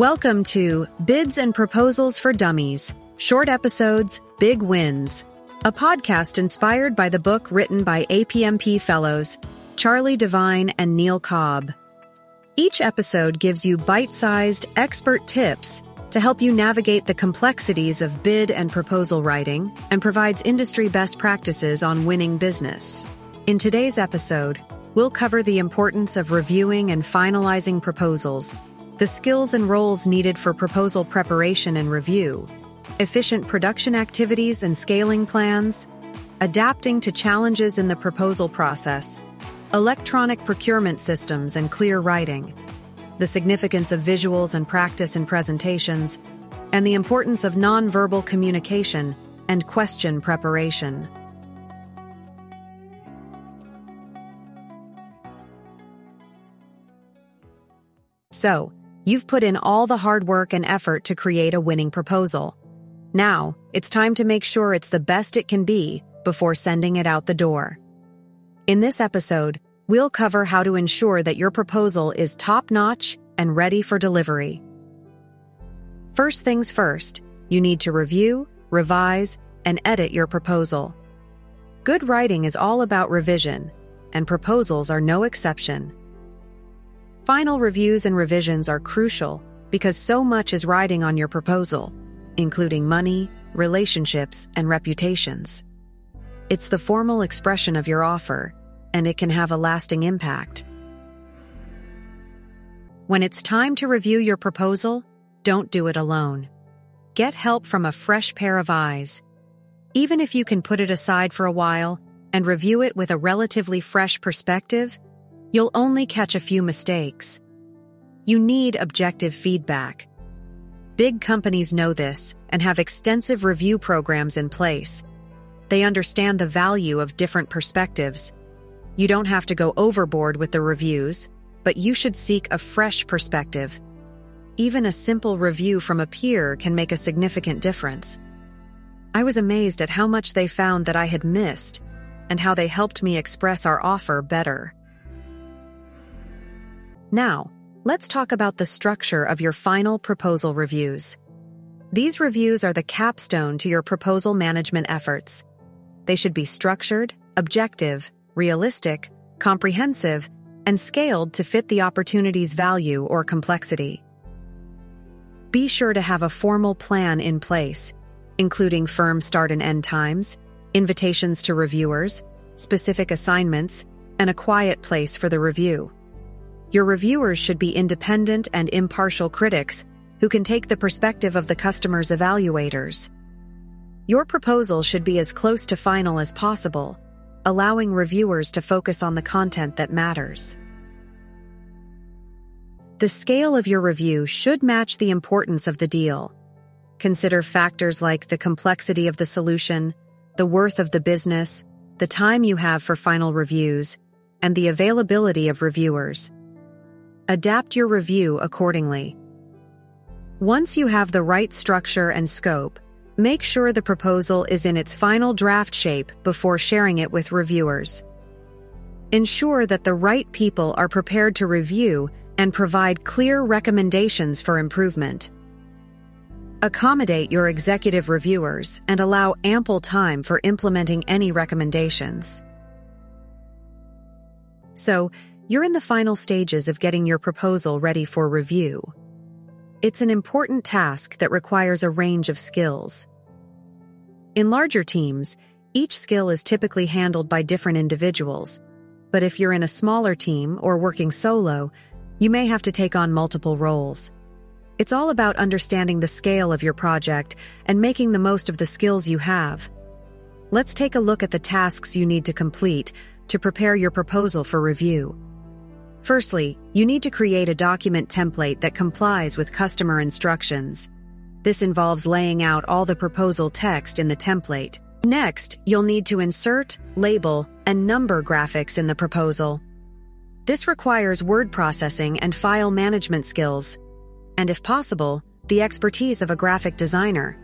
Welcome to Bids and Proposals for Dummies Short Episodes, Big Wins, a podcast inspired by the book written by APMP Fellows Charlie Divine and Neil Cobb. Each episode gives you bite sized, expert tips to help you navigate the complexities of bid and proposal writing and provides industry best practices on winning business. In today's episode, we'll cover the importance of reviewing and finalizing proposals, the skills and roles needed for proposal preparation and review, efficient production activities and scaling plans, adapting to challenges in the proposal process, electronic procurement systems and clear writing, the significance of visuals and practice in presentations, and the importance of nonverbal communication and question preparation. So, you've put in all the hard work and effort to create a winning proposal. Now, it's time to make sure it's the best it can be before sending it out the door. In this episode, we'll cover how to ensure that your proposal is top notch and ready for delivery. First things first, you need to review, revise, and edit your proposal. Good writing is all about revision, and proposals are no exception. Final reviews and revisions are crucial because so much is riding on your proposal, including money, relationships, and reputations. It's the formal expression of your offer, and it can have a lasting impact. When it's time to review your proposal, don't do it alone. Get help from a fresh pair of eyes. Even if you can put it aside for a while and review it with a relatively fresh perspective, you'll only catch a few mistakes. You need objective feedback. Big companies know this and have extensive review programs in place. They understand the value of different perspectives. You don't have to go overboard with the reviews, but you should seek a fresh perspective. Even a simple review from a peer can make a significant difference. I was amazed at how much they found that I had missed and how they helped me express our offer better. Now, let's talk about the structure of your final proposal reviews. These reviews are the capstone to your proposal management efforts. They should be structured, objective, realistic, comprehensive, and scaled to fit the opportunity's value or complexity. Be sure to have a formal plan in place, including firm start and end times, invitations to reviewers, specific assignments, and a quiet place for the review. Your reviewers should be independent and impartial critics who can take the perspective of the customer's evaluators. Your proposal should be as close to final as possible, allowing reviewers to focus on the content that matters. The scale of your review should match the importance of the deal. Consider factors like the complexity of the solution, the worth of the business, the time you have for final reviews, and the availability of reviewers. Adapt your review accordingly. Once you have the right structure and scope, make sure the proposal is in its final draft shape before sharing it with reviewers. Ensure that the right people are prepared to review and provide clear recommendations for improvement. Accommodate your executive reviewers and allow ample time for implementing any recommendations. So, you're in the final stages of getting your proposal ready for review. It's an important task that requires a range of skills. In larger teams, each skill is typically handled by different individuals, but if you're in a smaller team or working solo, you may have to take on multiple roles. It's all about understanding the scale of your project and making the most of the skills you have. Let's take a look at the tasks you need to complete to prepare your proposal for review. Firstly, you need to create a document template that complies with customer instructions. This involves laying out all the proposal text in the template. Next, you'll need to insert, label, and number graphics in the proposal. This requires word processing and file management skills, and if possible, the expertise of a graphic designer.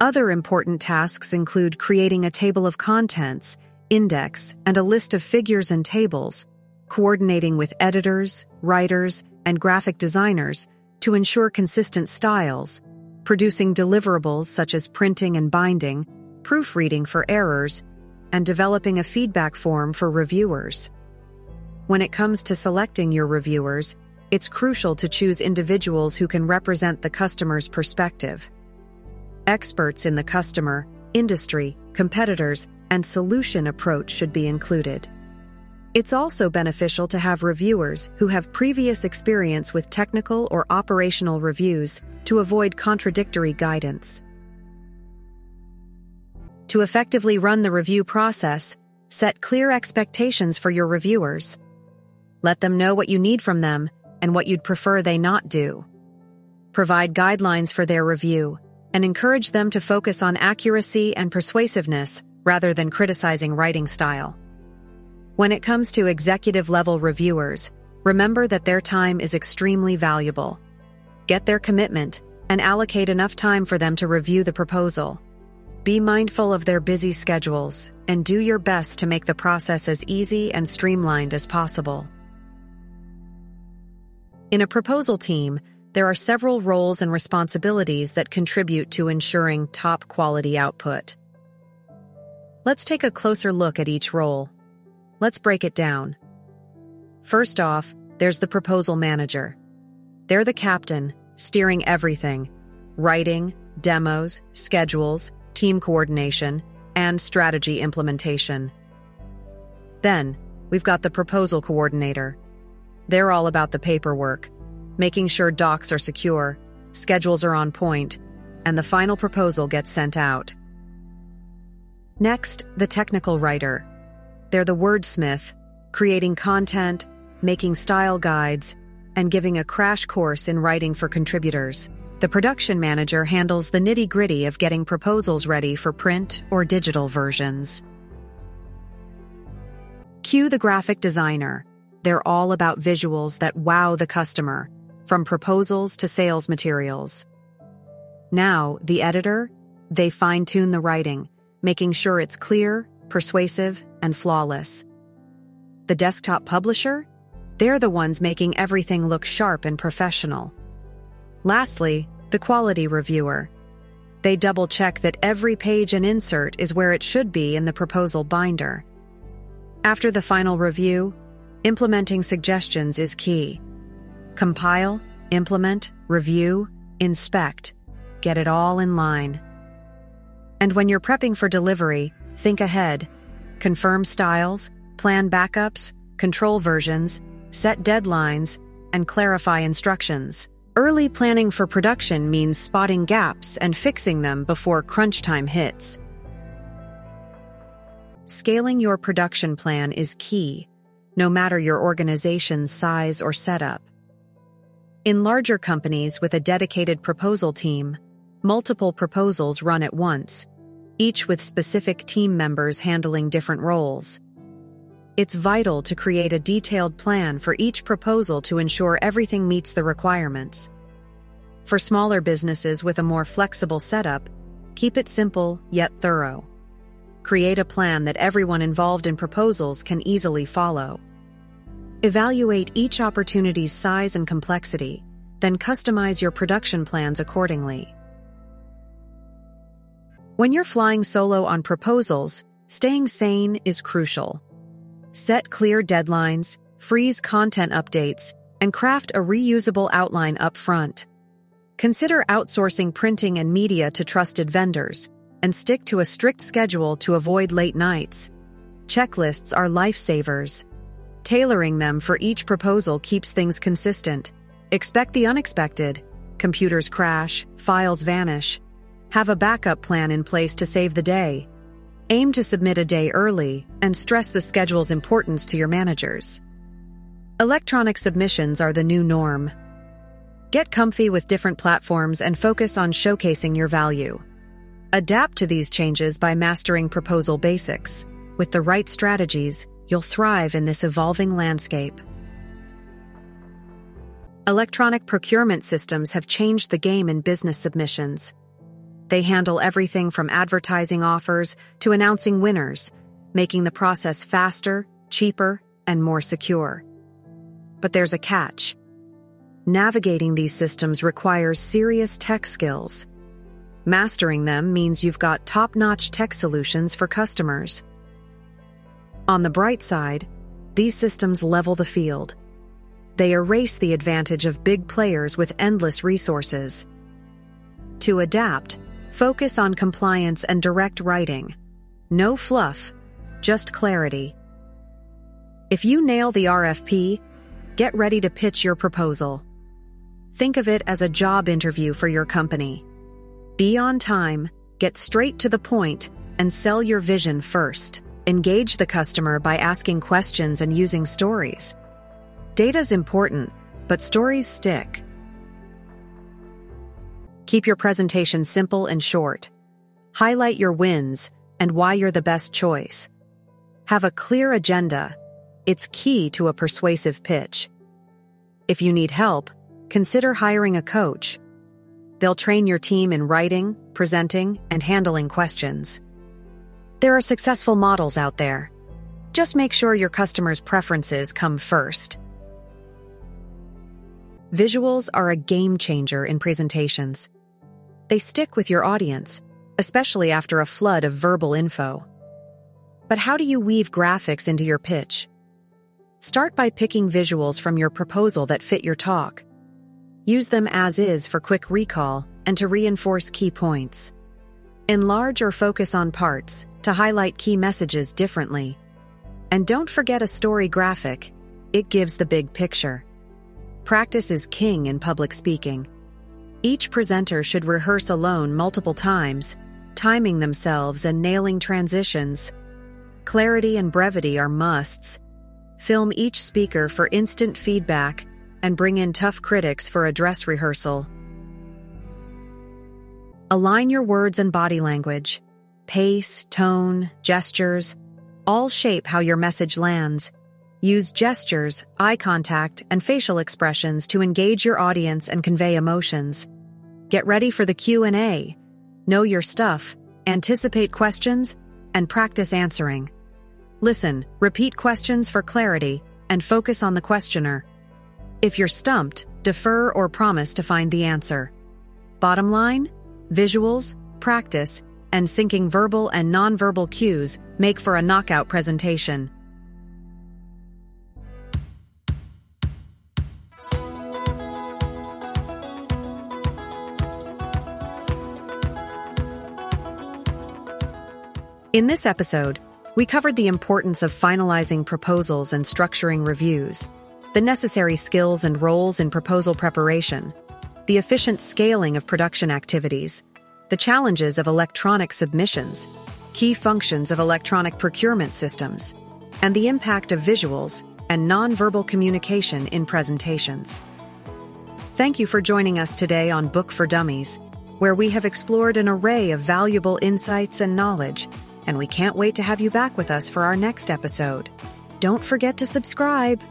Other important tasks include creating a table of contents, index, and a list of figures and tables, coordinating with editors, writers, and graphic designers to ensure consistent styles, producing deliverables such as printing and binding, proofreading for errors, and developing a feedback form for reviewers. When it comes to selecting your reviewers, it's crucial to choose individuals who can represent the customer's perspective. Experts in the customer, industry, competitors, and solution approach should be included. It's also beneficial to have reviewers who have previous experience with technical or operational reviews to avoid contradictory guidance. To effectively run the review process, set clear expectations for your reviewers. Let them know what you need from them and what you'd prefer they not do. Provide guidelines for their review and encourage them to focus on accuracy and persuasiveness rather than criticizing writing style. When it comes to executive level reviewers, remember that their time is extremely valuable. Get their commitment and allocate enough time for them to review the proposal. Be mindful of their busy schedules and do your best to make the process as easy and streamlined as possible. In a proposal team, there are several roles and responsibilities that contribute to ensuring top quality output. Let's take a closer look at each role. Let's break it down. First off, there's the proposal manager. They're the captain, steering everything writing, demos, schedules, team coordination, and strategy implementation. Then, we've got the proposal coordinator. They're all about the paperwork, making sure docs are secure, schedules are on point, and the final proposal gets sent out. Next, the technical writer. They're the wordsmith, creating content, making style guides, and giving a crash course in writing for contributors. The production manager handles the nitty gritty of getting proposals ready for print or digital versions. Cue the graphic designer. They're all about visuals that wow the customer, from proposals to sales materials. Now, the editor, they fine tune the writing, making sure it's clear, persuasive, and flawless. The desktop publisher, they're the ones making everything look sharp and professional. Lastly, the quality reviewer. They double check that every page and insert is where it should be in the proposal binder. After the final review, implementing suggestions is key. Compile, implement, review, inspect, get it all in line. And when you're prepping for delivery, think ahead. Confirm styles, plan backups, control versions, set deadlines, and clarify instructions. Early planning for production means spotting gaps and fixing them before crunch time hits. Scaling your production plan is key, no matter your organization's size or setup. In larger companies with a dedicated proposal team, multiple proposals run at once, each with specific team members handling different roles. It's vital to create a detailed plan for each proposal to ensure everything meets the requirements. For smaller businesses with a more flexible setup, keep it simple yet thorough. Create a plan that everyone involved in proposals can easily follow. Evaluate each opportunity's size and complexity, then customize your production plans accordingly. When you're flying solo on proposals, staying sane is crucial. Set clear deadlines, freeze content updates, and craft a reusable outline up front. Consider outsourcing printing and media to trusted vendors, and stick to a strict schedule to avoid late nights. Checklists are lifesavers. Tailoring them for each proposal keeps things consistent. Expect the unexpected. Computers crash, files vanish. Have a backup plan in place to save the day. Aim to submit a day early and stress the schedule's importance to your managers. Electronic submissions are the new norm. Get comfy with different platforms and focus on showcasing your value. Adapt to these changes by mastering proposal basics. With the right strategies, you'll thrive in this evolving landscape. Electronic procurement systems have changed the game in business submissions. They handle everything from advertising offers to announcing winners, making the process faster, cheaper, and more secure. But there's a catch. navigating these systems requires serious tech skills. Mastering them means you've got top notch tech solutions for customers. On the bright side, these systems level the field. They erase the advantage of big players with endless resources. To adapt, focus on compliance and direct writing. No fluff, just clarity. If you nail the RFP, get ready to pitch your proposal. Think of it as a job interview for your company. Be on time, get straight to the point, and sell your vision first. Engage the customer by asking questions and using stories. Data's important, but stories stick. Keep your presentation simple and short. Highlight your wins and why you're the best choice. Have a clear agenda. It's key to a persuasive pitch. If you need help, consider hiring a coach. They'll train your team in writing, presenting, and handling questions. There are successful models out there. Just make sure your customers' preferences come first. Visuals are a game changer in presentations. They stick with your audience, especially after a flood of verbal info. But how do you weave graphics into your pitch? Start by picking visuals from your proposal that fit your talk. Use them as is for quick recall and to reinforce key points. Enlarge or focus on parts to highlight key messages differently. And don't forget a story graphic, it gives the big picture. Practice is king in public speaking. Each presenter should rehearse alone multiple times, timing themselves and nailing transitions. Clarity and brevity are musts. Film each speaker for instant feedback and bring in tough critics for a dress rehearsal. Align your words and body language. Pace, tone, gestures, all shape how your message lands. Use gestures, eye contact, and facial expressions to engage your audience and convey emotions. Get ready for the Q&A. Know your stuff, anticipate questions, and practice answering. Listen, repeat questions for clarity, and focus on the questioner. If you're stumped, defer or promise to find the answer. Bottom line visuals, practice, and syncing verbal and nonverbal cues make for a knockout presentation. In this episode, we covered the importance of finalizing proposals and structuring reviews, the necessary skills and roles in proposal preparation, the efficient scaling of production activities, the challenges of electronic submissions, key functions of electronic procurement systems, and the impact of visuals and nonverbal communication in presentations. Thank you for joining us today on Book for Dummies, where we have explored an array of valuable insights and knowledge and we can't wait to have you back with us for our next episode. Don't forget to subscribe.